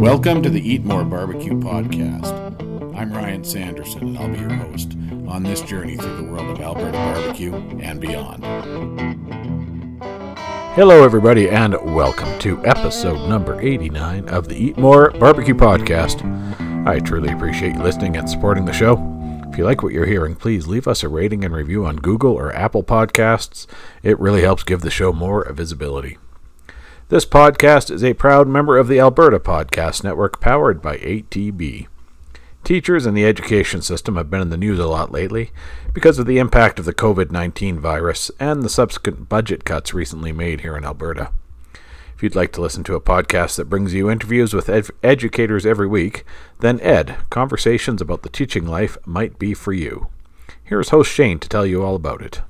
Welcome to the Eat More Barbecue Podcast. I'm Ryan Sanderson, and I'll be your host on this journey through the world of Alberta barbecue and beyond. Hello, everybody, and welcome to episode number 89 of the Eat More Barbecue Podcast. I truly appreciate you listening and supporting the show. If you like what you're hearing, please leave us a rating and review on Google or Apple Podcasts. It really helps give the show more visibility. This podcast is a proud member of the Alberta Podcast Network powered by ATB. Teachers and the education system have been in the news a lot lately because of the impact of the COVID 19 virus and the subsequent budget cuts recently made here in Alberta. If you'd like to listen to a podcast that brings you interviews with ed- educators every week, then Ed, Conversations about the Teaching Life, might be for you. Here's host Shane to tell you all about it.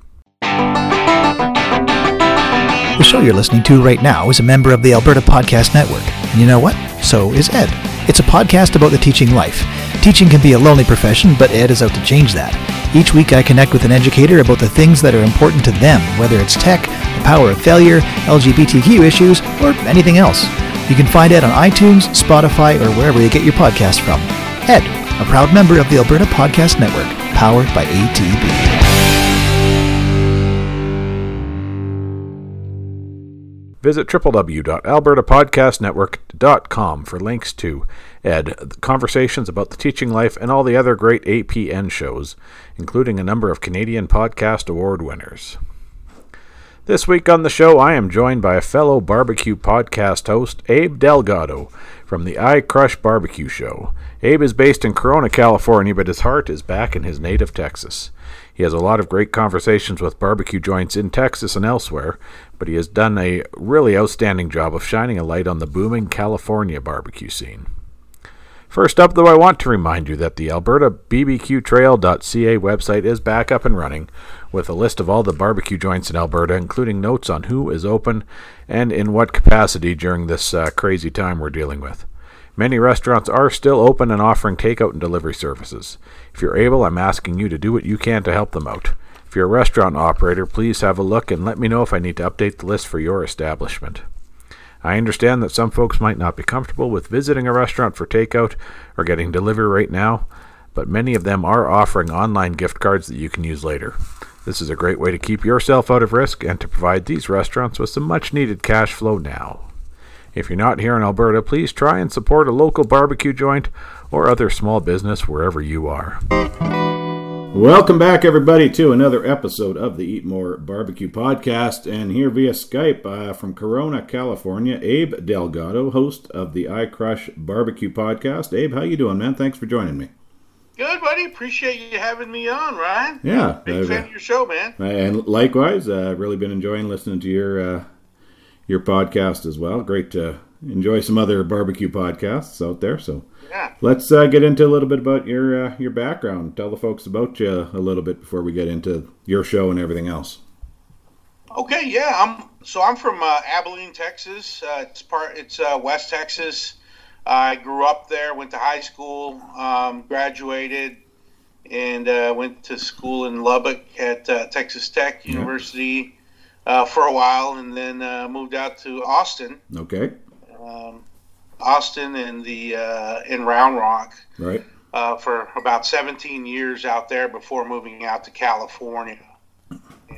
The show you're listening to right now is a member of the Alberta Podcast Network. And you know what? So is Ed. It's a podcast about the teaching life. Teaching can be a lonely profession, but Ed is out to change that. Each week I connect with an educator about the things that are important to them, whether it's tech, the power of failure, LGBTQ issues, or anything else. You can find Ed on iTunes, Spotify, or wherever you get your podcast from. Ed, a proud member of the Alberta Podcast Network, powered by ATB. Visit www.albertapodcastnetwork.com for links to Ed, conversations about the teaching life, and all the other great APN shows, including a number of Canadian Podcast Award winners. This week on the show, I am joined by a fellow barbecue podcast host, Abe Delgado, from the I Crush Barbecue Show. Abe is based in Corona, California, but his heart is back in his native Texas. He has a lot of great conversations with barbecue joints in Texas and elsewhere, but he has done a really outstanding job of shining a light on the booming California barbecue scene. First up, though, I want to remind you that the Alberta AlbertaBBQTrail.ca website is back up and running with a list of all the barbecue joints in Alberta, including notes on who is open and in what capacity during this uh, crazy time we're dealing with. Many restaurants are still open and offering takeout and delivery services. If you're able, I'm asking you to do what you can to help them out. If you're a restaurant operator, please have a look and let me know if I need to update the list for your establishment. I understand that some folks might not be comfortable with visiting a restaurant for takeout or getting delivery right now, but many of them are offering online gift cards that you can use later. This is a great way to keep yourself out of risk and to provide these restaurants with some much needed cash flow now. If you're not here in Alberta, please try and support a local barbecue joint or other small business wherever you are. Welcome back, everybody, to another episode of the Eat More Barbecue Podcast. And here via Skype uh, from Corona, California, Abe Delgado, host of the I Crush Barbecue Podcast. Abe, how you doing, man? Thanks for joining me. Good, buddy. Appreciate you having me on, Ryan. Yeah, Big uh, fan of your show, man. And likewise, uh, I've really been enjoying listening to your uh, your podcast as well. Great to enjoy some other barbecue podcasts out there. So Yeah. let's uh, get into a little bit about your uh, your background. Tell the folks about you a little bit before we get into your show and everything else. Okay, yeah. I'm so I'm from uh, Abilene, Texas. Uh, it's part. It's uh, West Texas. I grew up there. Went to high school. Um, graduated, and uh, went to school in Lubbock at uh, Texas Tech University uh, for a while, and then uh, moved out to Austin. Okay, Um, Austin and the uh, in Round Rock. right. uh, for about 17 years out there before moving out to California.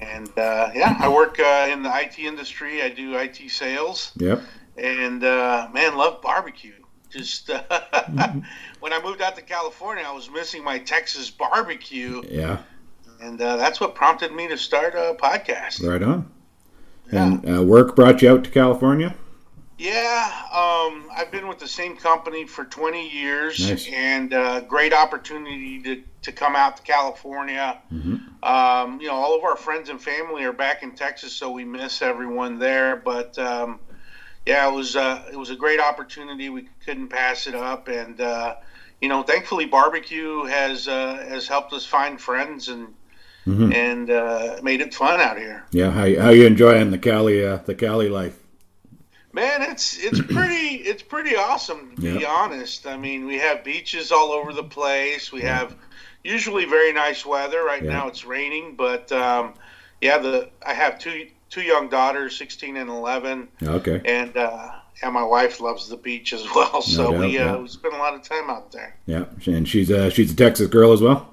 And uh, yeah, I work uh, in the IT industry. I do IT sales, Yep. and uh, man, love barbecue. Just uh, when I moved out to California, I was missing my Texas barbecue, Yeah. and uh, that's what prompted me to start a podcast. Right on. And uh, work brought you out to California. Yeah, um, I've been with the same company for 20 years, Nice. and uh, great opportunity to, to come out to California. Um, you know, all of our friends and family are back in Texas, so we miss everyone there. But um, yeah, it was uh, it was a great opportunity. We couldn't pass it up, and uh, you know, thankfully, barbecue has uh, has helped us find friends and and uh, made it fun out here. Yeah. How how you enjoying the Cali uh, the Cali life? Man, it's it's pretty it's pretty awesome to be honest. I mean, we have beaches all over the place. We have usually very nice weather. Right Yeah. now it's raining, but um, yeah, the I have two two young daughters, sixteen and eleven, Okay. and uh, and my wife loves the beach as well. So doubt, we uh, yeah. we spend a lot of time out there. Yeah, and she's uh, she's a Texas girl as well.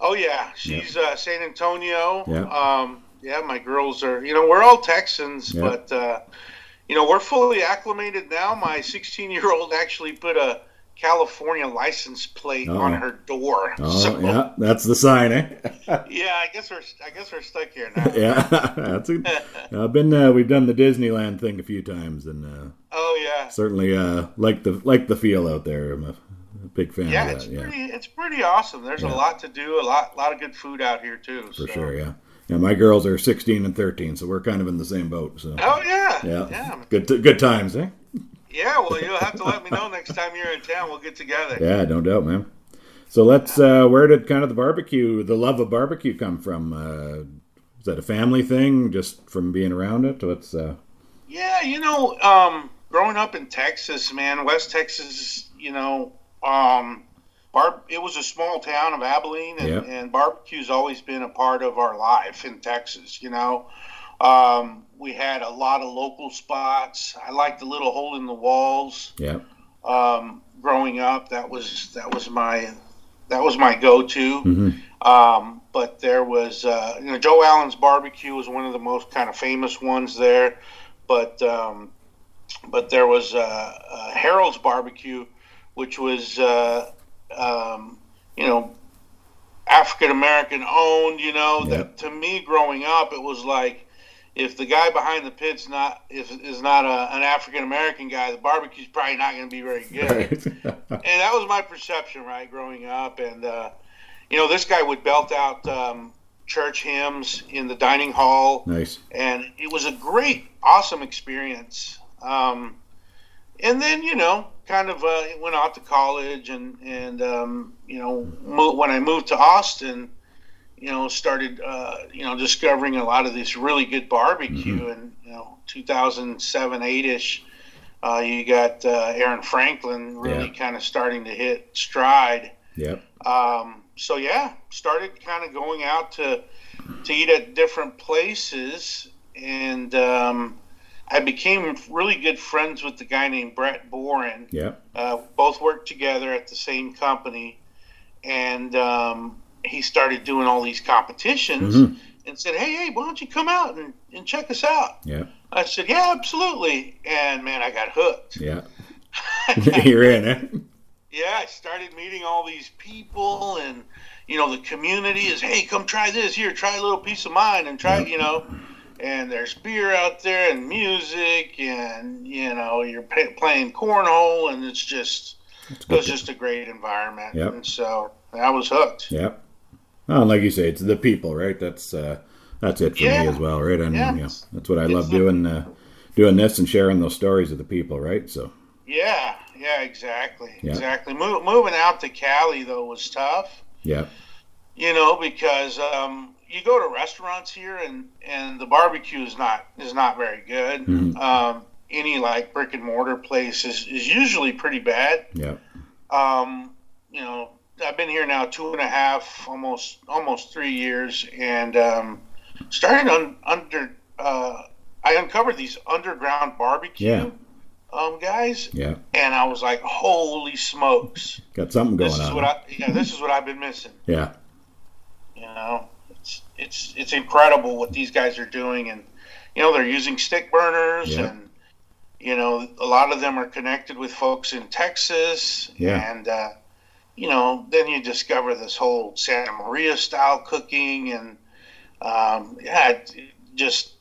Oh yeah, she's uh, San Antonio. Yeah. Um, yeah, my girls are. You know, we're all Texans, Yeah. but uh, you know, we're fully acclimated now. My 16 year old actually put a California license plate Oh. on her door. Oh, so, yeah, that's the sign, eh? yeah, I guess we're I guess we're stuck here now. yeah, that's a, I've been. Uh, we've done the Disneyland thing a few times, and uh, oh yeah. certainly uh, like the like the feel out there. I'm a, a big fan Yeah, of it's. Yeah, pretty. It's pretty awesome. There's Yeah. a lot to do. A lot, a lot of good food out here too. for so. sure. Yeah, yeah. My girls are 16 and 13, so we're kind of in the same boat. So Oh yeah. yeah, Yeah. good t- good times, eh? Yeah. Well, you'll have to let me know next time you're in town. We'll get together. Yeah, no doubt, man. So let's. Uh, where did kind of the barbecue, the love of barbecue, come from? Uh, is that a family thing, just from being around it? What's uh, Yeah, you know, um, growing up in Texas, man, West Texas, you know, um, bar- it was a small town of Abilene, and, Yeah. and barbecue's always been a part of our life in Texas. You know, um, we had a lot of local spots. I liked the little hole in the walls. yeah, Um, growing up, that was that was my that was my go-to. Mhm. Um, but there was, uh, you know, Joe Allen's barbecue was one of the most kind of famous ones there. But um, but there was uh, uh, Harold's barbecue, which was uh, um, you know African American owned. You know, Yep. that to me growing up, it was like if the guy behind the pit's not if is not a, an African American guy, the barbecue's probably not going to be very good right. and that was my perception, right, growing up. And uh, you know, this guy would belt out um, church hymns in the dining hall, nice. and it was a great, awesome experience. Um, and then, you know, kind of uh, went off to college, and and um, you know, mo- when I moved to Austin, you know, started uh, you know discovering a lot of this really good barbecue, and you know, 2007, eight ish. Uh, you got uh, Aaron Franklin really Yeah. kind of starting to hit stride. Yep. Um, so yeah, started kind of going out to to eat at different places, and um, I became really good friends with the guy named Brett Boren. Yep. Uh, both worked together at the same company, and um, he started doing all these competitions. Mhm. And said, "Hey, hey, why don't you come out and, and check us out?" Yep. I said, "Yeah, absolutely." And man, I got hooked. Yeah. You're in, eh? yeah, I started meeting all these people, and you know, the community is, hey, come try this. Here, try a little piece of mine, and try, you know. And there's beer out there, and music, and you know, you're playing cornhole, and it's just, it was just a great environment. Yep. And so I was hooked. Yep. Well, and like you say, it's the people, right? That's uh, that's it for Yeah. me as well, right? And Yeah. you know, that's what I It's love the- doing, uh, doing this and sharing those stories of the people, right? So Yeah, yeah, exactly, Yeah. exactly. Mo- moving out to Cali though was tough. yeah, you know, because um, you go to restaurants here and, and the barbecue is not is not very good. Mhm. Um, any like brick and mortar place is, is usually pretty bad. yeah, Um, you know, I've been here now two and a half, almost almost three years, and um, started on under. Uh, I uncovered these underground barbecue Yeah. um, guys, yeah. and I was like, "Holy smokes! Got something going This is on. what I yeah, this is what I've been missing." yeah, You know, it's it's incredible what these guys are doing, and you know they're using stick burners, Yeah. and you know a lot of them are connected with folks in Texas, Yeah. and uh, you know then you discover this whole Santa Maria style cooking, and um, yeah, it, it just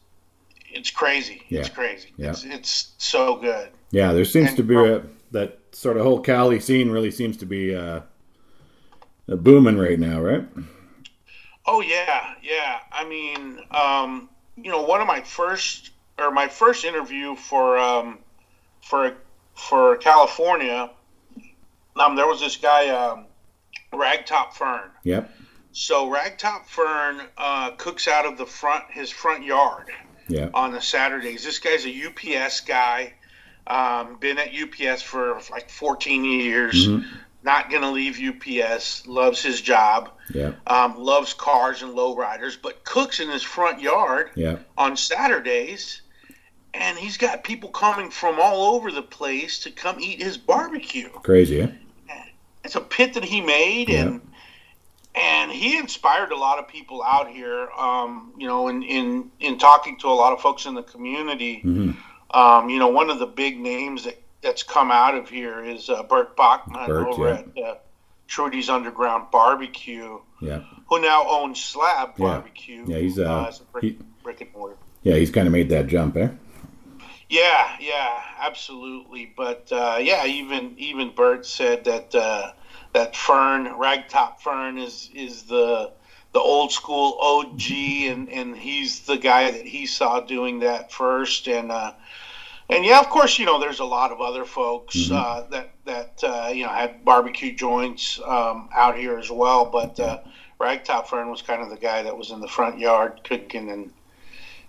it's crazy. It's crazy. Yeah. It's it's so good. yeah. There seems And to be a, that sort of whole Cali scene really seems to be uh, booming right now, right? Oh yeah, yeah. I mean, um, you know, one of my first or my first interview for um, for for California, um, there was this guy, um, Ragtop Fern. Yep, So Ragtop Fern uh, cooks out of the front his front yard yeah, on the Saturdays. This guy's a UPS guy. Um, been at UPS for like 14 years. Mhm. Not gonna leave UPS. Loves his job yeah, um, loves cars and lowriders, but cooks in his front yard yeah, on Saturdays. and he's got people coming from all over the place to come eat his barbecue. Crazy, eh? It's a pit that he made, Yeah. and and he inspired a lot of people out here. Um, you know, in in in talking to a lot of folks in the community. Mhm. Um, you know, one of the big names that that's come out of here is uh, Burt Bachman Burt, over yeah. at uh, Trudy's Underground Barbecue, Yeah, who now owns Slab Barbecue. Yeah, he's, uh, a brick, he- brick and mortar. yeah. He's kind of made that jump, eh? Yeah, yeah, absolutely. But uh, yeah, even even Burt said that uh, that Fern, Ragtop Fern, is is the the old school OG, and and he's the guy that he saw doing that first, and uh, and yeah, of course, you know, there's a lot of other folks uh, that that uh, you know had barbecue joints um, out here as well, but uh, Ragtop Fern was kind of the guy that was in the front yard cooking and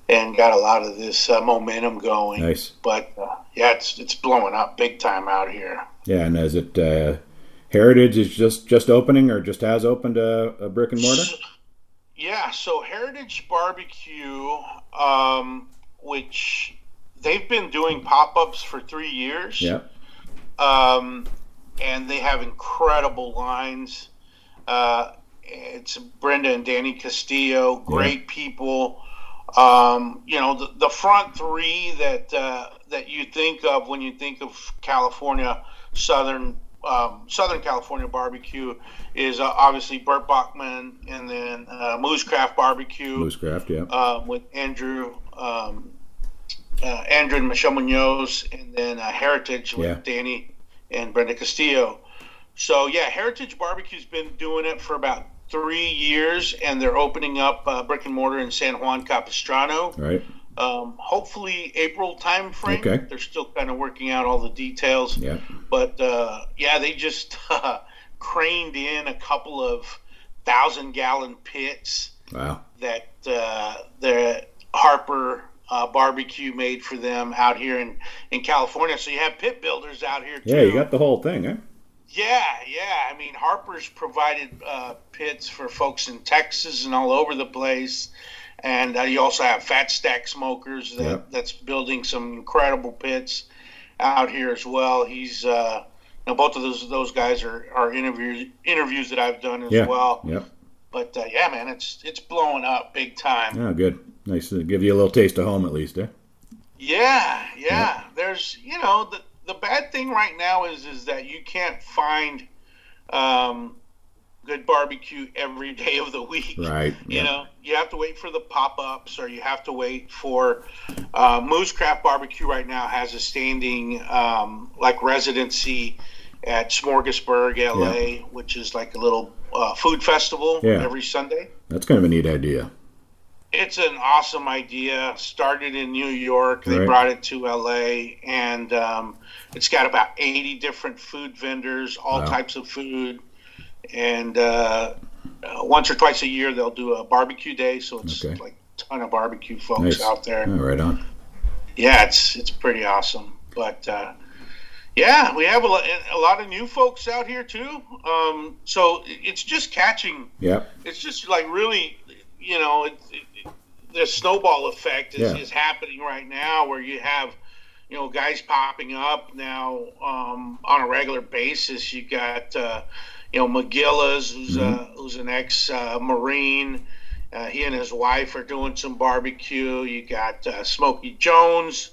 and got a lot of this uh, momentum going. Nice. But uh, yeah, it's it's blowing up big time out here. Yeah, and is it uh, Heritage is just just opening or just has opened a, a brick and mortar? Yeah, so Heritage Barbecue, um, which they've been doing pop ups for three years. Yeah, um, and they have incredible lines. Uh, it's Brenda and Danny Castillo, great people. Um, you know, the, the front three that uh, that you think of when you think of California, Southern um, Southern California barbecue is uh, obviously Burt Bachman, and then uh, Moo's Craft Barbecue Moo's Craft. Yeah, um, with Andrew, um, uh, Andrew and Michelle Munoz, and then uh, Heritage with Yeah. Danny and Brenda Castillo. So yeah, Heritage Barbecue's been doing it for about three years, and they're opening up uh, brick and mortar in San Juan Capistrano. right. Um, hopefully April time frame. Okay. They're still kind of working out all the details. Yeah, But uh, yeah, they just craned in a couple of thousand gallon pits wow. that uh, the Harper uh, barbecue made for them out here in, in California. So you have pit builders out here too. Yeah, you got the whole thing, eh? Yeah, yeah. I mean, Harper's provided uh, pits for folks in Texas and all over the place. And uh, you also have Fat Stack Smokers that, Yep. that's building some incredible pits out here as well. He's, uh, you know, both of those those guys are, are interviews interviews that I've done as Yeah. well. Yep. But uh, yeah, man, it's it's blowing up big time. Oh, good. Nice to give you a little taste of home at least, eh? Yeah, yeah. There's, you know, the the bad thing right now is is that you can't find um, good barbecue every day of the week. Right. You yeah. know, you have to wait for the pop ups, or you have to wait for uh, Moo's Craft Barbecue. Right now has a standing um, like residency at Smorgasburg, LA, which is like a little uh, food festival Yeah. every Sunday. That's kind of a neat idea. It's an awesome idea. Started in New York. They Right. brought it to LA, and um, it's got about 80 different food vendors, all Wow. types of food. And uh, once or twice a year, they'll do a barbecue day. So it's Okay. like a ton of barbecue folks Nice. out there. Oh, right on. Yeah, it's it's pretty awesome. But uh, yeah, we have a, a lot of new folks out here too. Um, so it's just catching Yeah. it's just like really, you know, it, it, the snowball effect is, Yeah. is happening right now where you have, you know, guys popping up now um, on a regular basis. You got, uh, you know, McGillis, who's, uh, who's an ex uh, Marine. Uh, he and his wife are doing some barbecue. You got uh, Smokey Jones,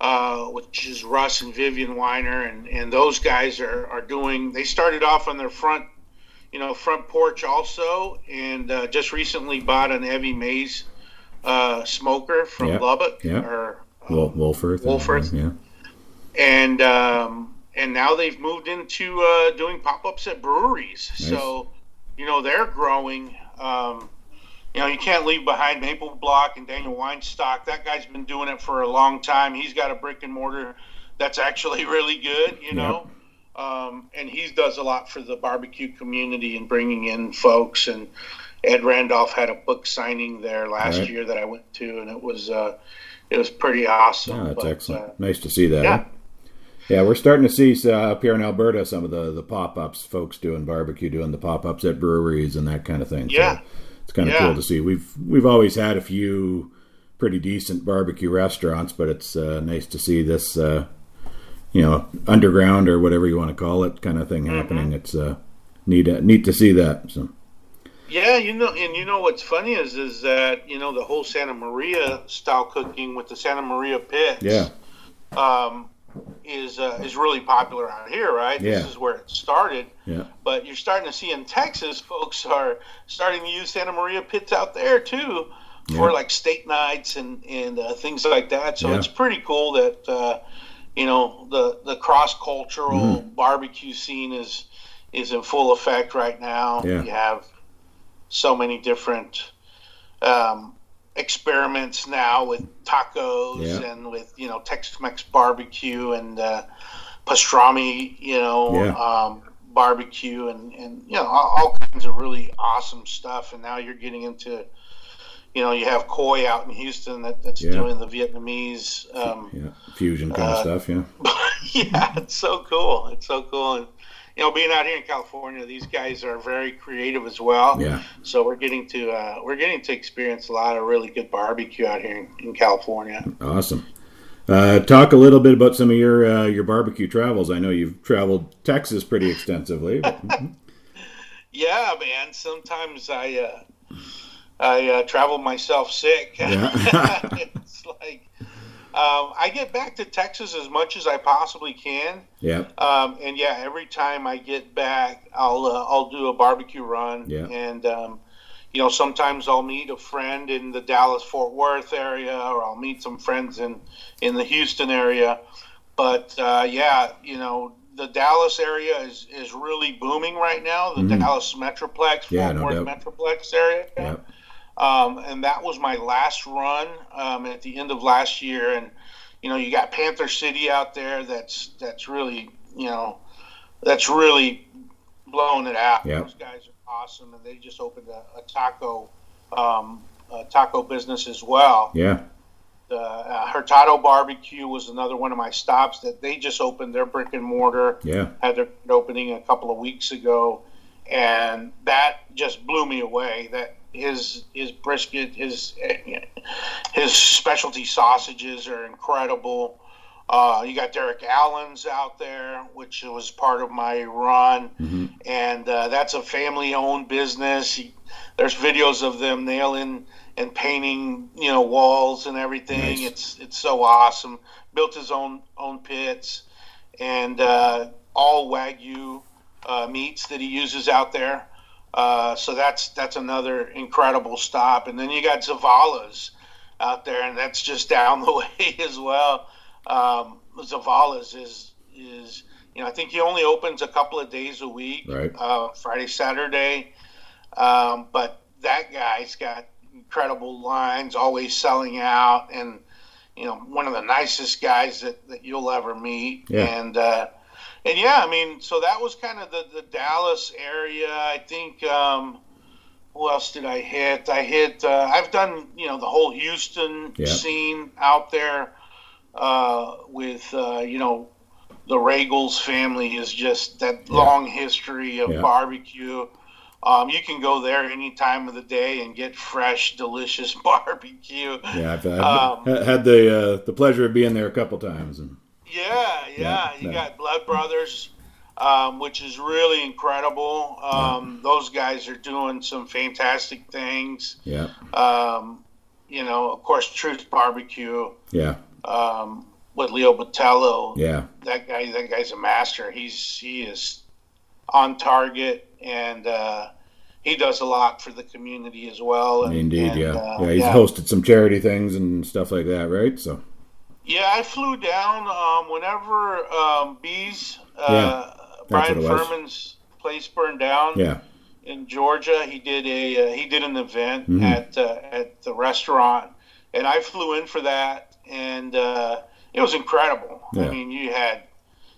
uh, which is Russ and Vivian Weiner, and, and those guys are, are doing. They started off on their front you know, front porch also, and uh, just recently bought an Evie Mae's uh, smoker from Lubbock, yeah. or Wol- Wolfforth. Wolfforth. Yeah. and um, and now they've moved into uh, doing pop-ups at breweries. So, you know, they're growing. Um, you know, you can't leave behind Maple Block and Daniel Weinstock. That guy's been doing it for a long time. He's got a brick and mortar that's actually really good. You know. Um, and he does a lot for the barbecue community and bringing in folks. And Ed Randolph had a book signing there last Right. year that I went to, and it was uh, it was pretty awesome. Oh, that's But, excellent. uh, nice to see that. yeah. Yeah, we're starting to see uh, up here in Alberta some of the, the pop ups, folks doing barbecue, doing the pop ups at breweries and that kind of thing. So Yeah. it's kind of Yeah. cool to see. We've we've always had a few pretty decent barbecue restaurants, but it's uh, nice to see this, uh, you know, underground or whatever you want to call it, kind of thing Mm-hmm. happening. It's uh, neat, neat to see that. So Yeah, you know, and you know what's funny is is that you know the whole Santa Maria style cooking with the Santa Maria pits. yeah, Um, is uh, is really popular out here, right? Yeah. This is where it started. yeah, But you're starting to see in Texas, folks are starting to use Santa Maria pits out there too for Yeah. like state nights and and uh, things like that. So Yeah. it's pretty cool that uh, you know the the cross cultural Mm-hmm. barbecue scene is is in full effect right now. Yeah. You have so many different um, experiments now with tacos Yeah. and with you know Tex-Mex barbecue and uh, pastrami, you know, Yeah. um, barbecue and and you know all, all kinds of really awesome stuff. And now you're getting into you know you have Khói out in Houston that, that's Yeah. doing the Vietnamese. Um, yeah, fusion kind of Uh, stuff. Yeah, yeah, it's so cool. It's so cool. And, you know, being out here in California, these guys are very creative as well. yeah, So we're getting to uh, we're getting to experience a lot of really good barbecue out here in, in California. awesome. Uh, talk a little bit about some of your uh, your barbecue travels. I know you've traveled Texas pretty extensively. Yeah, man. Sometimes I uh, I uh, travel myself sick. Yeah. it's like um, I get back to Texas as much as I possibly can. yeah, Um, and yeah, every time I get back, I'll uh, I'll do a barbecue run. Yeah. And um, you know, sometimes I'll meet a friend in the Dallas Fort Worth area, or I'll meet some friends in in the Houston area. But uh, yeah, you know, the Dallas area is is really booming right now. The Mhm. Dallas Metroplex, Yeah, Fort no Worth doubt. Metroplex area. yeah, Um, and that was my last run um, at the end of last year. And you know, you got Panther City out there. That's that's really you know that's really blowing it out. Yeah. Those guys are awesome, and they just opened a, a taco um, a taco business as well. yeah, Uh, uh, Hurtado Barbecue was another one of my stops that they just opened their brick and mortar yeah, had their opening a couple of weeks ago, and that just blew me away. That his his brisket, his his specialty sausages are incredible. Uh, you got Derek Allen's out there, which was part of my run, Mhm. and uh, that's a family-owned business. He, there's videos of them nailing and painting, you know, walls and everything. Nice. It's it's so awesome. Built his own own pits and uh, all wagyu uh, meats that he uses out there. Uh, so that's that's another incredible stop. And then you got Zavala's out there, and that's just down the way as well. Um, Zavala's is is you know I think he only opens a couple of days a week, Right. uh, Friday, Saturday. Um, but that guy's got incredible lines, always selling out, and you know one of the nicest guys that, that you'll ever meet. Yeah. And uh, and yeah, I mean, so that was kind of the, the Dallas area. I think. Um, who else did I hit? I hit. Uh, I've done you know the whole Houston Yeah. scene out there uh, with uh, you know the Regals family is just that long history of Yeah. barbecue. Um, you can go there any time of the day and get fresh, delicious barbecue. yeah. I've, I've Um, had the uh, the pleasure of being there a couple times. And, Yeah, yeah. Yeah, you yeah. got Blood Brothers, um, which is really incredible. Um, Those guys are doing some fantastic things. yeah, Um, you know, of course, Truth Barbecue yeah, um, with Leo Botello. yeah, That guy, that guy's a master. He's he is on target, and uh, he does a lot for the community as well. And, indeed, and, yeah, uh, yeah. He's hosted some charity things and stuff like that, right? So, Yeah, I flew down um, whenever um, B's, uh, Yeah, Bryan. Furman's place burned down yeah, in Georgia. He did a uh, he did an event Mhm. at uh, at the restaurant, and I flew in for that, and uh, it was incredible. Yeah. I mean, you had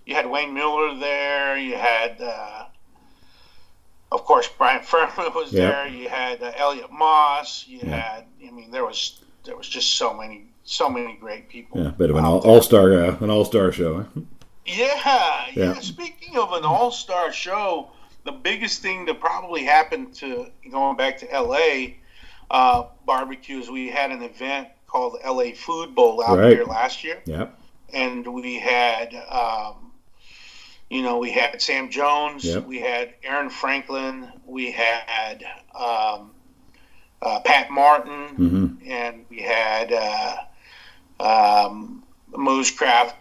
you had Wayne Mueller there, you had. Uh, of course, Bryan Furman was Yeah. there. You had uh, Elliott Moss. You Yeah. had, I mean, there was there was just so many so many great people. yeah. a Bit of an all all star, uh, an all star show. huh? Yeah, yeah. Yeah. Speaking of an all-star show, the biggest thing that probably happened to going back to L.A. Uh, barbecue is we had an event called the LA Food Bowl out Right. there last year, Yep. and we had, um, you know, we had Sam Jones, Yep. we had Aaron Franklin, we had um, uh, Pat Martin, hmm and we had um, Moo's Craft,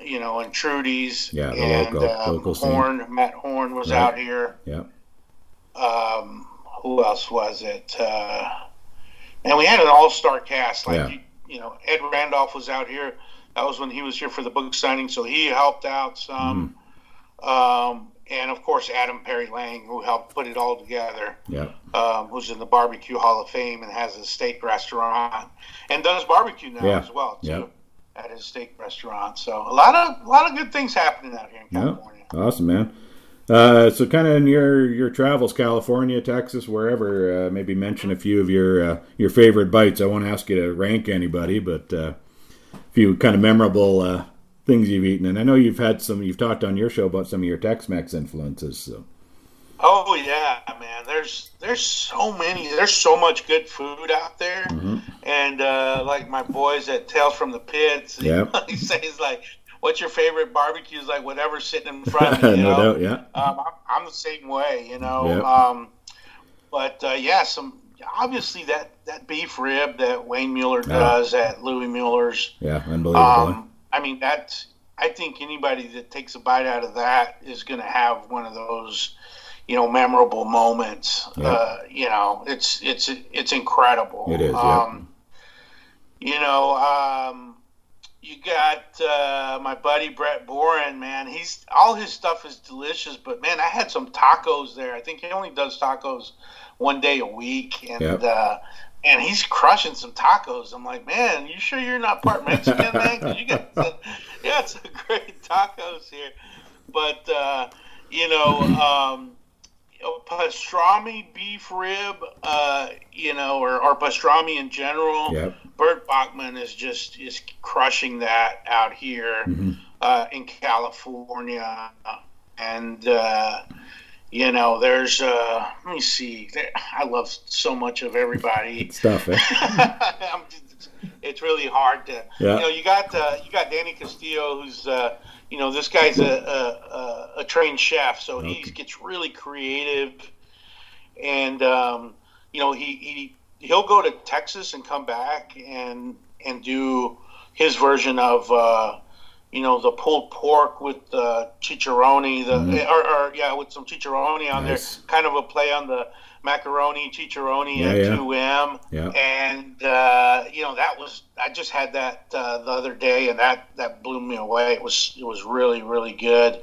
you know, and Trudy's, Yeah, the and local- um, local scene. Horn. Matt Horn was Right. out here. Yep. Um, who else was it? Uh, and we had an all-star cast. Like Yeah. you, you know, Ed Randolph was out here. That was when he was here for the book signing, so he helped out some. Mm-hmm. Um, and of course, Adam Perry Lang, who helped put it all together Yep. um, who's in the Barbecue Hall of Fame and has a steak restaurant and does barbecue now Yeah. as well too Yeah. at his steak restaurant. So a lot of a lot of good things happening out here in Yeah. California. Awesome, man. Uh, so, kind of in your your travels, California, Texas, wherever, uh, maybe mention a few of your uh, your favorite bites. I won't ask you to rank anybody, but uh, a few kind of memorable uh, things you've eaten. And I know you've had some. You've talked on your show about some of your Tex-Mex influences. So. Oh yeah, man. There's there's so many. There's so much good food out there, Mm-hmm. and uh, like my boys at Tales from the Pits, Yep. he says like, "What's your favorite barbecue?" Is like whatever sitting in front of. You no know? doubt, yeah. Um, I'm, I'm the same way, you know. Yep. Um, but uh, yeah, some obviously that, that beef rib that Wayne Mueller does at Louis Mueller's. Yeah, unbelievable. Um, I mean, that's. I think anybody that takes a bite out of that is going to have one of those, you know, memorable moments. Yeah. Uh, you know, it's it's it's incredible. It is, yeah. Um, you know, um, you got uh, my buddy Brett Boren, man. He's all his stuff is delicious, but man, I had some tacos there. I think he only does tacos one day a week, and Yep. uh, and he's crushing some tacos. I'm like, man, you sure you're not part Mexican, man? you got some, got some great tacos here. But uh, you know, um, pastrami beef rib, uh, you know, or, or pastrami in general. Yep. Burt Bachman is just is crushing that out here Mm-hmm. uh, in California, and uh, you know, there's uh, let me see, I love so much of everybody. Stuff, eh? It's really hard to, Yeah. you know, you got uh, you got Danny Castillo, who's uh, you know, this guy's a a, a, a trained chef, so he gets really creative, and um, you know, he, he he'll go to Texas and come back and and do his version of. Uh, you know the pulled pork with uh, chicharroni, the or, or yeah, with some chicharroni on Mm-hmm. Nice. there, kind of a play on the macaroni chicharoni Yeah, at yeah. two M. Yeah. And uh, you know that was I just had that uh, the other day, and that that blew me away. It was it was really really good.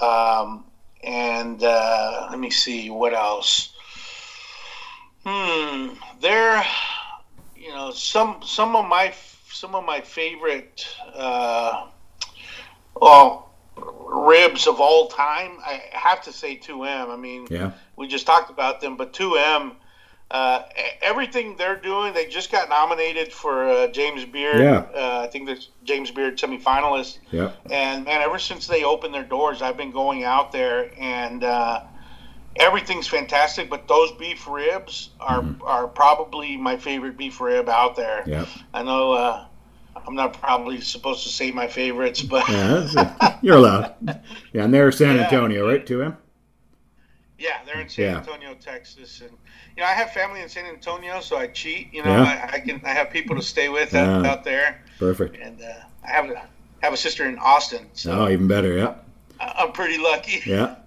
Um, and uh, let me see what else. Hmm, there, you know, some some of my some of my favorite, uh, well, ribs of all time. I have to say 2M. I mean, Yeah. we just talked about them, but 2M, uh, everything they're doing, they just got nominated for uh, James Beard. Yeah. Uh, I think there's James Beard semifinalist. Yep. And man, ever since they opened their doors, I've been going out there, and uh, everything's fantastic. But those beef ribs are are probably my favorite beef rib out there. Yep. I know uh, I'm not probably supposed to say my favorites, but Yeah, you're allowed. Yeah, and they're San Yeah. Antonio, right? To him. Yeah, they're in San Yeah. Antonio, Texas, and you know I have family in San Antonio, so I cheat. You know, Yeah. I, I can I have people to stay with out, out there, Perfect. and uh, I have a have a sister in Austin, so Oh, even better. Yeah. I'm pretty lucky. Yeah.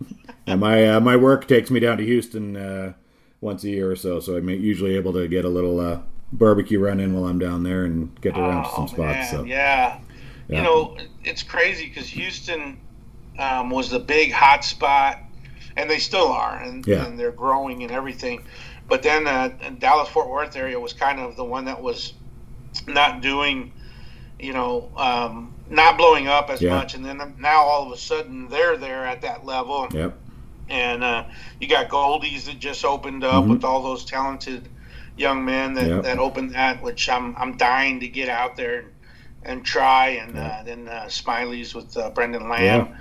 And my uh, my work takes me down to Houston uh, once a year or so, so I'm usually able to get a little uh, barbecue run in while I'm down there and get around to some Oh, spots. man, so yeah. Yeah. you know it's crazy because Houston um, was the big hot spot, and they still are, and, Yeah. and they're growing and everything. But then uh, Dallas Fort Worth area was kind of the one that was not doing, you know, um, not blowing up as Yeah. much, and then now all of a sudden they're there at that level, Yep. and uh, you got Goldee's that just opened up Mhm. with all those talented young man that, Yep. that opened that, which I'm I'm dying to get out there and, and try, and Yeah. uh, then uh, Smiley's with uh, Brendan Lamb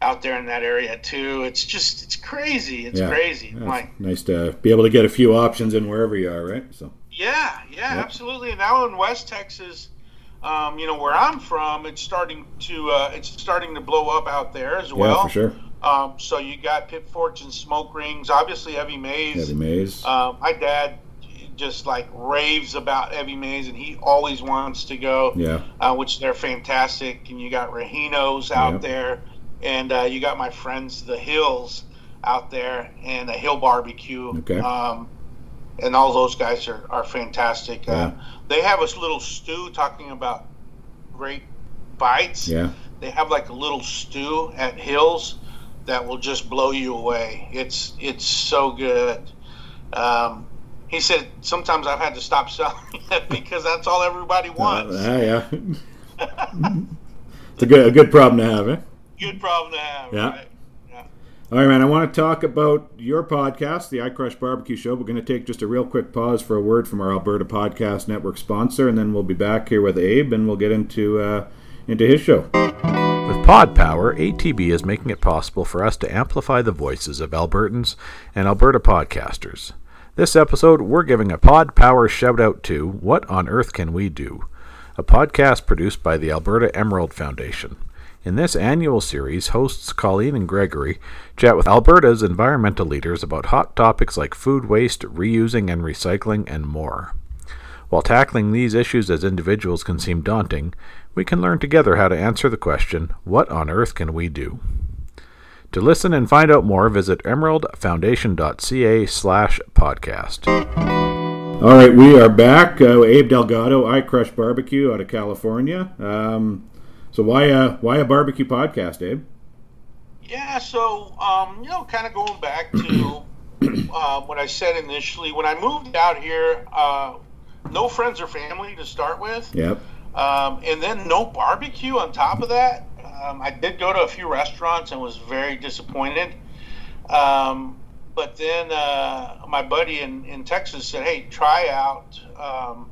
out there in that area too. It's just it's crazy. It's Yeah. crazy. Yeah, Like nice to be able to get a few options in wherever you are, right? So Yeah, yeah, yep. absolutely. And now in West Texas, um, you know where I'm from, it's starting to uh, it's starting to blow up out there as well. Yeah, for sure. Um, so you got Pit and Smoke Rings, obviously heavy Mae's. Evie Mae's. Uh, my dad just like raves about Evie Mae's, and he always wants to go. Yeah. Uh, which they're fantastic, and you got Regino's out there, and uh, you got my friends the Hills out there, and the Hill Barbecue. Okay. Um, and all those guys are, are fantastic. Uh, Yeah. they have a little stew talking about great bites. Yeah. They have like a little stew at Hills that will just blow you away. It's it's so good. Um, he said sometimes I've had to stop selling it because that's all everybody wants. Uh, yeah. it's a good, a good problem to have, eh? Good problem to have. Yeah. Right? Yeah. All right, man. I want to talk about your podcast, the I Crush Barbecue Show. We're going to take just a real quick pause for a word from our Alberta Podcast Network sponsor, and then we'll be back here with Abe, and we'll get into uh, into his show. With Pod Power, ATB is making it possible for us to amplify the voices of Albertans and Alberta podcasters. This episode, we're giving a Pod Power shout out to What on Earth Can We Do? A podcast produced by the Alberta Emerald Foundation. In this annual series, hosts Colleen and Gregory chat with Alberta's environmental leaders about hot topics like food waste, reusing and recycling, and more. While tackling these issues as individuals can seem daunting, we can learn together how to answer the question what on earth can we do? To listen and find out more, visit emeraldfoundation.ca slash podcast. All right, we are back. Uh, Abe Delgado, I Crush Barbecue out of California. Um, so why a why a barbecue podcast, Abe? Yeah, so um, you know, kind of going back to uh, what I said initially, when I moved out here, uh, no friends or family to start with, Yep. um, and then no barbecue on top of that. Um, I did go to a few restaurants and was very disappointed. Um, but then uh, my buddy in, in Texas said, "Hey, try out um,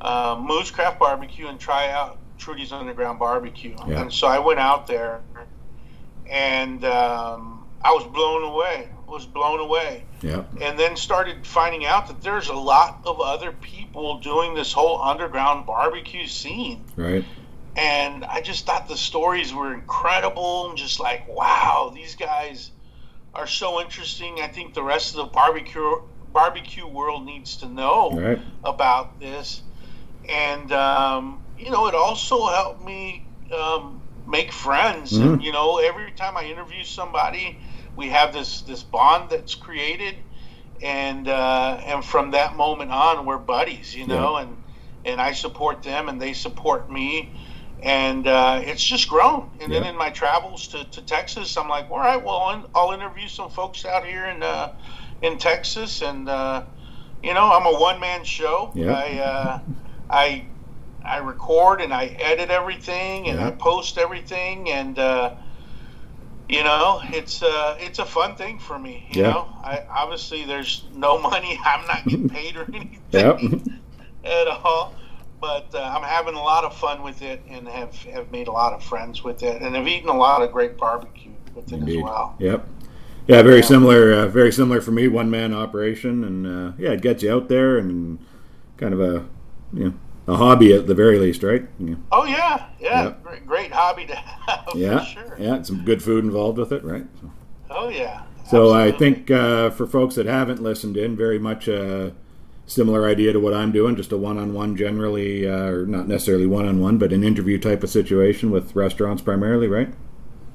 uh, Moo's Craft Barbecue and try out Trudy's Underground Barbecue." Yeah. And so I went out there, and um, I was blown away. Was blown away Yep. and then started finding out that there's a lot of other people doing this whole underground barbecue scene Right. And i just thought the stories were incredible. And just like wow these guys are so interesting. I think the rest of the barbecue barbecue world needs to know Right. about this. And um, you know it also helped me um, make friends. And you know every time i interview somebody we have this this bond that's created. And uh, and from that moment on we're buddies you know and and i support them and they support me and uh, it's just grown. And then in my travels to, to texas i'm like all right well I'll, I'll interview some folks out here in uh, in texas. And uh, you know i'm a one-man show. Yeah. i uh, i i record and i edit everything and i post everything. And uh, you know it's uh it's a fun thing for me you Yeah. know? I obviously there's no money. I'm not getting paid or anything at all but uh, i'm having a lot of fun with it and have have made a lot of friends with it and have eaten a lot of great barbecue with it Indeed. as well Yep. Yeah, very similar. Uh, very similar for me. One man operation, and uh, yeah, it gets you out there and kind of a you know a hobby at the very least, right? Yeah. oh yeah yeah Yep. great, great hobby to have Yeah. sure Yeah, and some good food involved with it, right? So, oh yeah so I think uh, for folks that haven't listened in, very much similar idea to what I'm doing, just a one-on-one generally, uh, or not necessarily one-on-one, but an interview type of situation with restaurants primarily, right?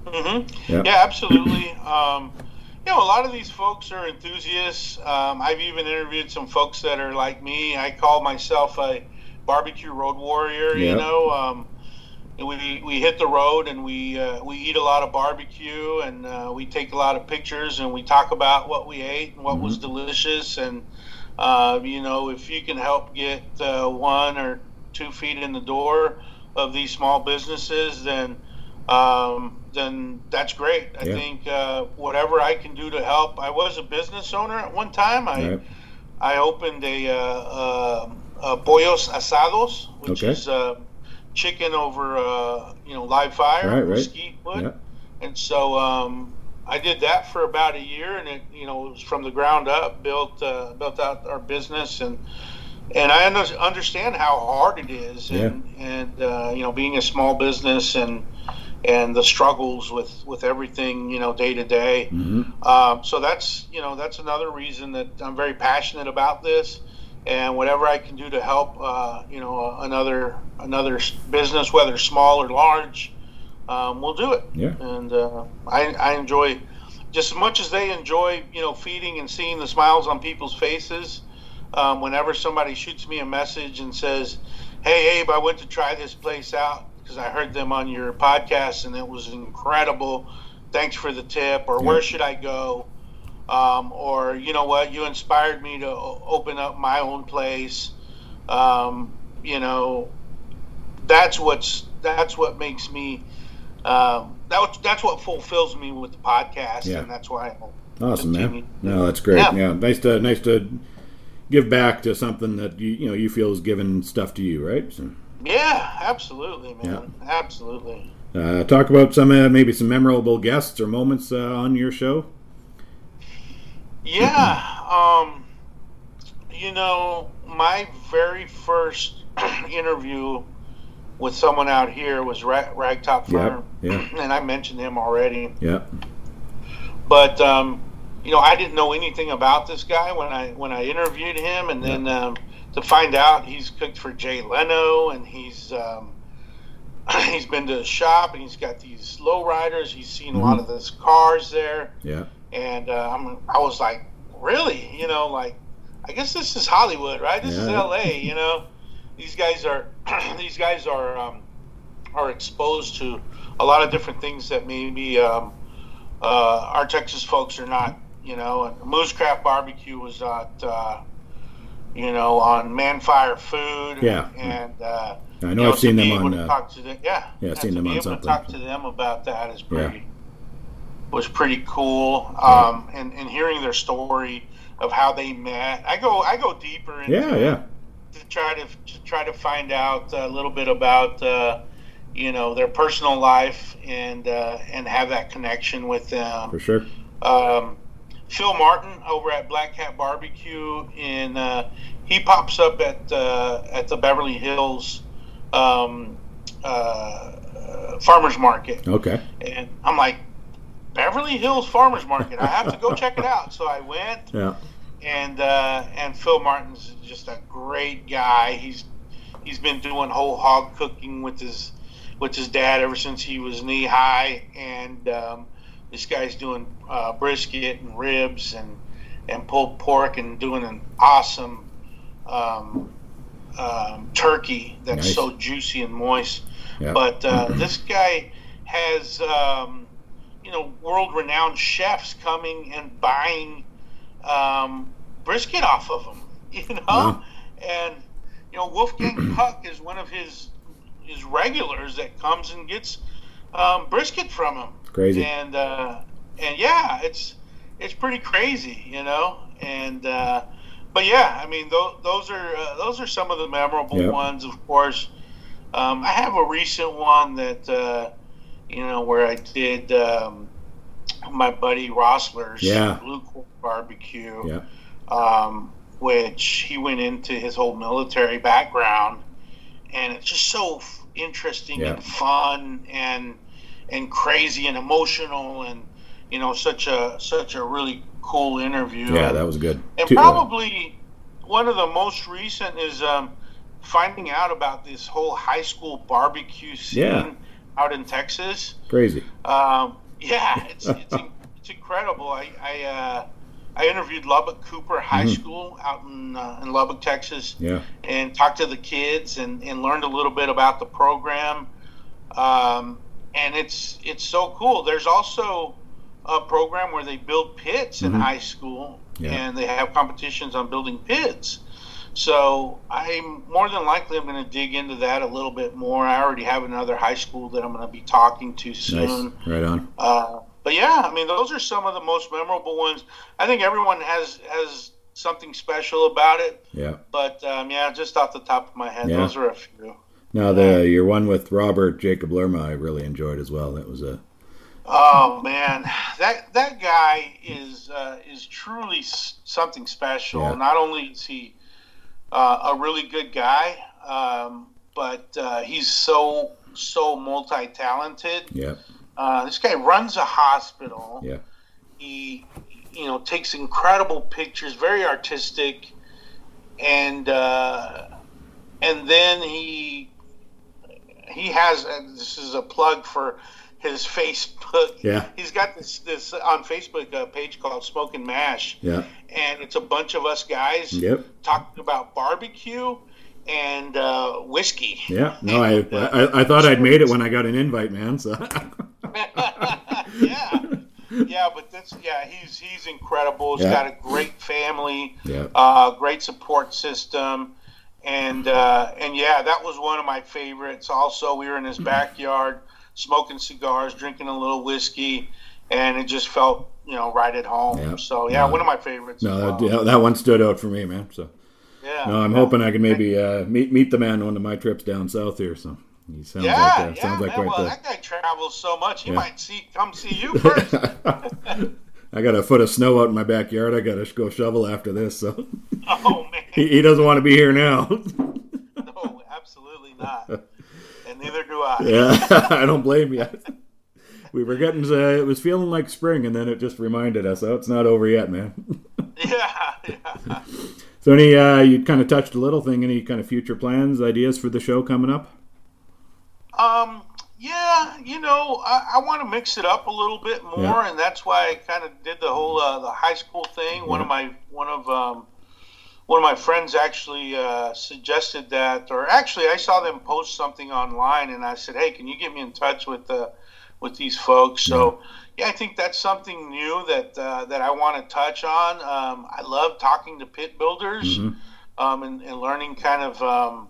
hmm Yeah. Yeah, absolutely. Um, you know, a lot of these folks are enthusiasts. Um, I've even interviewed some folks that are like me. I call myself a barbecue road warrior. Yeah. You know, um, we we hit the road and we uh, we eat a lot of barbecue and uh, we take a lot of pictures and we talk about what we ate and what was delicious and uh, you know if you can help get uh, one or two feet in the door of these small businesses then um, then that's great. I Yeah. think uh, whatever I can do to help. I was a business owner at one time. I Right. I opened a, uh, uh, uh, pollos asados, which Okay. is uh, chicken over uh, you know live fire, Right, right. mesquite wood, Yeah. and so um, I did that for about a year, and it you know it was from the ground up, built uh, built out our business, and and I understand how hard it is, and and uh, you know, being a small business and and the struggles with with everything you know day to day. Um, so that's you know that's another reason that I'm very passionate about this, and whatever I can do to help uh, you know another another business, whether small or large, um, we'll do it. Yeah. And uh, I I enjoy just as much as they enjoy you know feeding and seeing the smiles on people's faces. Um, whenever somebody shoots me a message and says, "Hey Abe, I went to try this place out because I heard them on your podcast and it was incredible. Thanks for the tip." Or Yeah. where should I go? Um, or you know what, you inspired me to open up my own place. Um, you know, that's what's that's what makes me. Um, that was, that's what fulfills me with the podcast, Yeah. and that's why. I Awesome, man. No, that's great. Yeah. Yeah. nice to nice to give back to something that you you know you feel is giving stuff to you, right? So, Yeah, absolutely, man. Absolutely. uh, talk about some uh, maybe some memorable guests or moments uh, on your show. Yeah. Um, you know, my very first interview with someone out here was Ra- Ragtop Yeah, Firm, yeah. and I mentioned him already. Yeah, But um, you know, I didn't know anything about this guy when I when I interviewed him, and then um, to find out he's cooked for Jay Leno, and he's um, he's been to the shop, and he's got these lowriders. He's seen a lot of those cars there yeah, and uh, I'm, I was like, really, you know, like, I guess this is Hollywood, right? This is L.A. You know, these guys are these guys are um, are exposed to a lot of different things that maybe um, uh, our Texas folks are not. You know, and Moo's Craft Barbecue was at uh, you know on Man Fire Food. Yeah. and uh, I you know I've seen them on. Uh, them, yeah, yeah, and seen them on able something. To talk to them about that is pretty. Yeah. was pretty cool. Um, and, and hearing their story of how they met, I go I go deeper into yeah, yeah, to try to, to try to find out a little bit about uh, you know their personal life and uh, and have that connection with them. for sure. Um, Phil Martin over at Black Cat Barbecue, in uh, he pops up at uh, at the Beverly Hills um, uh, Farmers Market, Okay. and I'm like, Beverly Hills Farmers Market. I have to go check it out. So I went, Yeah, and uh, and Phil Martin's just a great guy. He's he's been doing whole hog cooking with his with his dad ever since he was knee high, and um, this guy's doing uh, brisket and ribs and and pulled pork and doing an awesome um, um, turkey that's Nice. so juicy and moist. But uh, this guy has, um, you know, world-renowned chefs coming and buying um, brisket off of him. You know, Wow. and you know, Wolfgang Puck is one of his his regulars that comes and gets um, brisket from him. Crazy. And uh, and yeah, it's it's pretty crazy, you know. And uh, but yeah, I mean, those, those are uh, those are some of the memorable Yep. ones. Of course, um, I have a recent one that uh, you know where I did um, my buddy Rossler's Yeah. Blue Corn Barbecue, Yeah, um, which he went into his whole military background, and it's just so f- interesting Yeah. and fun and and crazy and emotional and you know such a such a really cool interview. yeah, that was good. and Two- uh, probably one of the most recent is um, finding out about this whole high school barbecue scene Yeah. out in Texas. crazy. Um, yeah, it's it's, it's incredible. I I, uh, I interviewed Lubbock Cooper High Mhm. School out in uh, in Lubbock, Texas, Yeah, and talked to the kids and, and learned a little bit about the program. Um, and it's it's so cool. There's also a program where they build pits in Mhm. high school, Yeah. and they have competitions on building pits. So I'm more than likely I'm going to dig into that a little bit more. I already have another high school that I'm going to be talking to nice. soon. Right on. Uh, but yeah, I mean, those are some of the most memorable ones. I think everyone has has something special about it. Yeah. But um, yeah, just off the top of my head, Yeah. those are a few. Now the your one with Robert Jacob Lerma, I really enjoyed as well. That was a Oh man, that that guy is uh, is truly something special. Yeah. Not only is he uh, a really good guy, um, but uh, he's so so multi talented. Yeah. Uh, this guy runs a hospital. Yeah. He, you know, takes incredible pictures, very artistic, and uh, and then he he has. And this is a plug for his Facebook. Yeah. He's got this this on Facebook uh, page called Smoking Mash. Yeah. And it's a bunch of us guys Yep. talking about barbecue and uh, whiskey. Yeah. No, I, uh, I I thought I'd made it when I got an invite, man. So. yeah, yeah, but this, yeah, he's he's incredible. He's Yeah. got a great family, Yeah. uh, great support system, and uh, and yeah, that was one of my favorites. Also, we were in his backyard smoking cigars, drinking a little whiskey, and it just felt you know right at home. Yeah. So yeah, one of my favorites. No, that, well. yeah, that one stood out for me, man. So. yeah, No, I'm hoping I can maybe uh, meet meet the man on one of my trips down south here. So he sounds Yeah, like uh, yeah, sounds like man. Well, the. that guy travels so much. He Yeah. might see come see you first. I got a foot of snow out in my backyard. I got to go shovel after this. So oh man. he, he doesn't want to be here now. No, absolutely not. And neither do I. yeah, I don't blame you. We were getting uh, it was feeling like spring, and then it just reminded us, oh, it's not over yet, man. Yeah, yeah. So any uh, you kind of touched a little thing. Any kind of future plans, ideas for the show coming up? Um, yeah, you know, I, I want to mix it up a little bit more, Yeah. and that's why I kind of did the whole uh, the high school thing. One of my one of um, one of my friends actually uh, suggested that, or actually, I saw them post something online, and I said, "Hey, can you get me in touch with the with these folks?" So. Yeah, I think that's something new that uh, that I want to touch on. Um, I love talking to pit builders Mhm. um, and, and learning kind of um,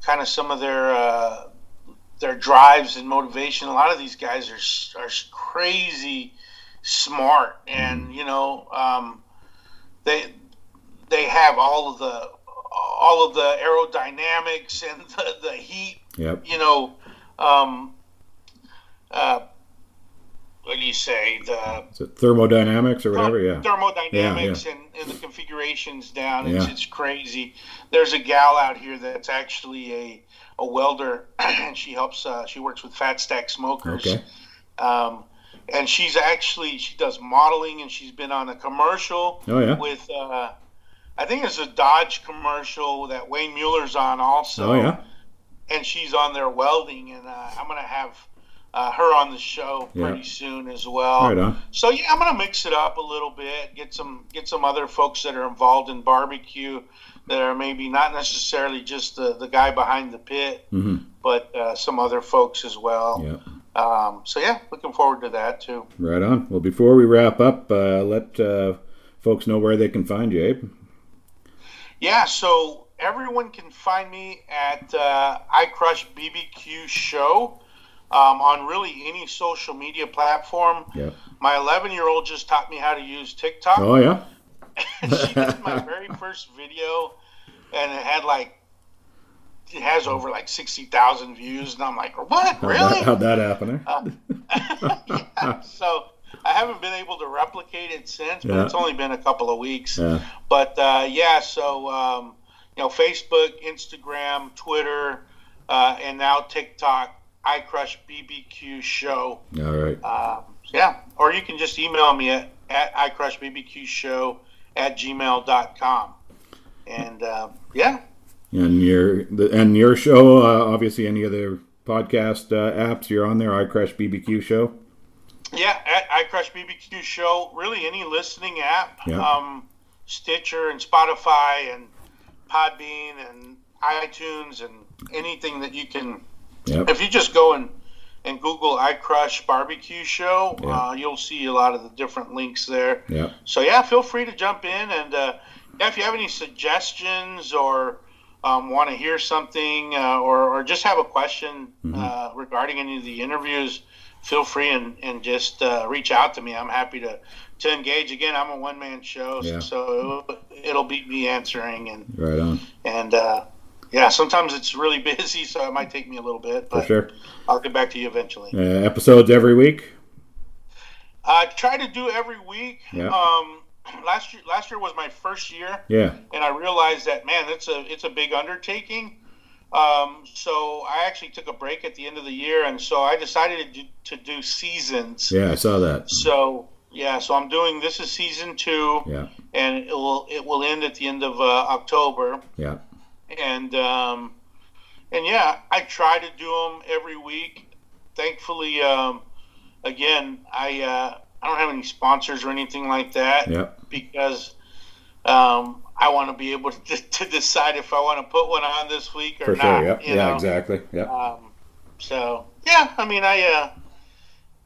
kind of some of their uh, their drives and motivation. A lot of these guys are are crazy smart, and you know um, they they have all of the all of the aerodynamics and the, the heat. Yep. You know, um, uh, what do you say? The Is it thermodynamics or whatever? Yeah. thermodynamics And, and the configurations down. It's, Yeah. it's crazy. There's a gal out here that's actually a, a welder, and she helps. Uh, she works with Fat Stack Smokers. Okay. Um, and she's actually she does modeling, and she's been on a commercial Oh yeah. with. Uh, I think it's a Dodge commercial that Wayne Mueller's on also Oh yeah. and she's on there welding, and uh, I'm gonna have uh, her on the show Yeah. pretty soon as well. Right on. So yeah, I'm gonna mix it up a little bit, get some get some other folks that are involved in barbecue that are maybe not necessarily just the, the guy behind the pit, hmm but uh, some other folks as well. Yeah. Um, so yeah, looking forward to that too. Right on. Well, before we wrap up, uh, let uh, folks know where they can find you, Abe. Yeah, so everyone can find me at uh, I Crush BBQ Show um, on really any social media platform. Yeah. My 11 year old just taught me how to use TikTok. Oh yeah. she did my very first video, and it had like it has over like 60,000 views, and I'm like, what? How'd Really? that, how'd that happen? Eh? yeah. So I haven't been able to replicate it since, but Yeah. it's only been a couple of weeks. Yeah. But uh, yeah, so um, you know, Facebook, Instagram, Twitter, uh, and now TikTok. I Crush BBQ Show. All right. Um, yeah, or you can just email me at, at iCrushBBQShow at gmail.com. And uh, yeah, And your and your show, uh, obviously, any other podcast uh, apps you're on there? I Crush BBQ Show. yeah, at iCrush BBQ Show, really any listening app, Yeah. um, Stitcher and Spotify and Podbean and iTunes and anything that you can Yep. if you just go and and Google I Crush Barbecue Show, Yeah. uh, you'll see a lot of the different links there. Yep. So yeah, feel free to jump in and uh, yeah, if you have any suggestions or um, want to hear something uh, or, or just have a question Mm-hmm. uh, regarding any of the interviews, feel free and, and just uh, reach out to me. I'm happy to, to engage. Again, I'm a one man show, Yeah. so it'll, it'll be me answering and Right on. and uh, yeah, sometimes it's really busy, so it might take me a little bit, For but sure. I'll get back to you eventually. Uh, episodes every week. I try to do every week. Yeah. Um, last year last year was my first year. Yeah. And I realized that man, it's a it's a big undertaking. Um, so I actually took a break at the end of the year, and so I decided to do, to do seasons. Yeah, I saw that. So yeah, so I'm doing this is season two, Yeah. and it will it will end at the end of uh, October, Yeah. And um, and yeah, I try to do them every week. Thankfully, um, again, I uh, I don't have any sponsors or anything like that Yeah. because um, I want to be able to, to decide if I want to put one on this week or For not. sure. Yeah. Yeah. know? Exactly. Yeah. Um, so yeah, I mean, I uh,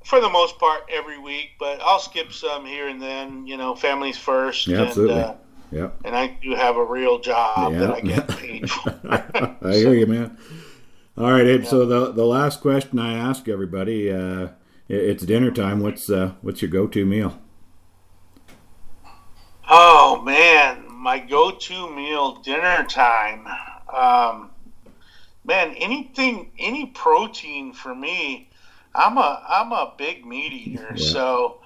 for the most part every week, but I'll skip some here and then. You know, families first. Yeah, and, absolutely. Uh, Yeah. and I do have a real job that I get paid for. I hear you, man. All right, Abe. So the the last question I ask everybody, uh, it- it's dinner time. What's uh, what's your go to meal? Oh man, my go-to meal dinner time. Um, man, anything, any protein for me. I'm a I'm a big meat eater, Yeah. so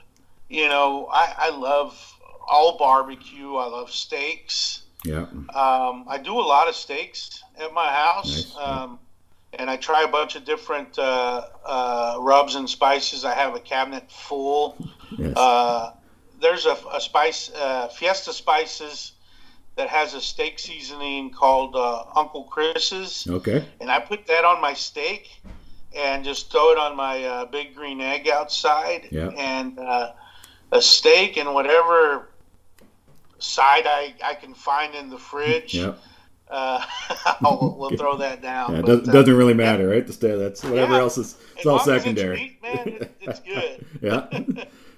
you know I, I love all barbecue. I love steaks. Yeah. Um, I do a lot of steaks at my house, Nice, um, and I try a bunch of different uh, uh, rubs and spices. I have a cabinet full. Yes. Uh, there's a, a spice, uh, Fiesta Spices, that has a steak seasoning called uh, Uncle Chris's, okay. and I put that on my steak and just throw it on my uh, big green egg outside, Yeah. and uh, a steak and whatever side I, I can find in the fridge. Yeah. Uh, I'll, we'll throw that down. Yeah. But, doesn't, uh, doesn't really matter, right? The stay. That's whatever Yeah. else is. It's as all secondary. meat, man, it, it's good. yeah.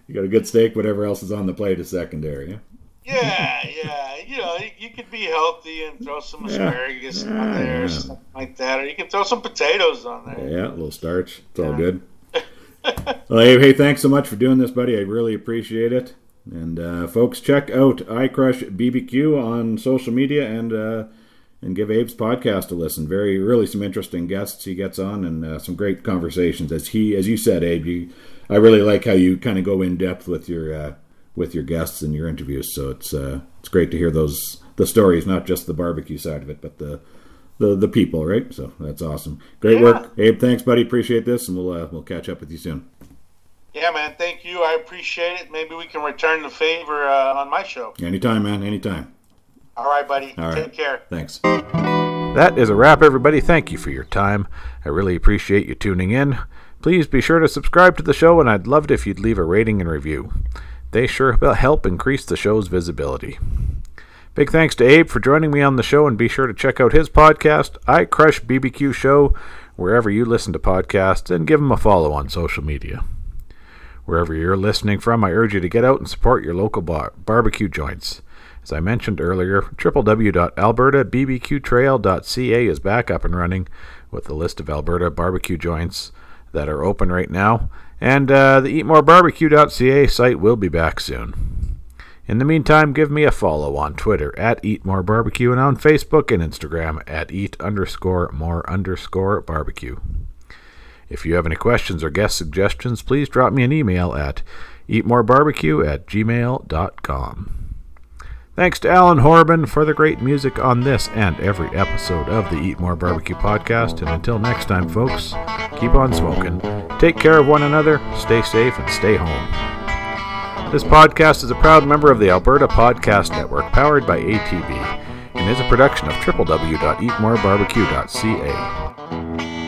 You got a good steak. Whatever else is on the plate is secondary. Yeah. Yeah, yeah. You know, you, you could be healthy and throw some asparagus Yeah, on there, or something like that, or you can throw some potatoes on there. Yeah, a little starch. It's all good. well, hey, hey, thanks so much for doing this, buddy. I really appreciate it. And uh, folks, check out iCrush BBQ on social media and uh, and give Abe's podcast a listen. Very, really, some interesting guests he gets on and uh, some great conversations. As he, as you said, Abe, you, I really like how you kind of go in depth with your uh, with your guests and your interviews. So it's uh, it's great to hear those the stories, not just the barbecue side of it, but the the the people, right? So that's awesome. Great Yeah. work, Abe. Thanks, buddy. Appreciate this, and we'll uh, we'll catch up with you soon. Yeah, man. Thank you. I appreciate it. Maybe we can return the favor uh, on my show. Anytime, man. Anytime. All right, buddy. All right. Take care. Thanks. That is a wrap, everybody. Thank you for your time. I really appreciate you tuning in. Please be sure to subscribe to the show, and I'd love it if you'd leave a rating and review. They sure help increase the show's visibility. Big thanks to Abe for joining me on the show, and be sure to check out his podcast, I Crush BBQ Show, wherever you listen to podcasts, and give him a follow on social media. Wherever you're listening from, I urge you to get out and support your local bar- barbecue joints. As I mentioned earlier, www.albertabbqtrail.ca is back up and running with a list of Alberta barbecue joints that are open right now, and uh, the eatmorebarbecue.ca site will be back soon. In the meantime, give me a follow on Twitter at Eat More Barbecue and on Facebook and Instagram at Eat underscore more underscore barbecue. If you have any questions or guest suggestions, please drop me an email at eatmorebarbecue at gmail.com. Thanks to Alan Horban for the great music on this and every episode of the Eat More Barbecue podcast. And until next time, folks, keep on smoking, take care of one another, stay safe, and stay home. This podcast is a proud member of the Alberta Podcast Network, powered by ATB, and is a production of www.eatmorebarbecue.ca.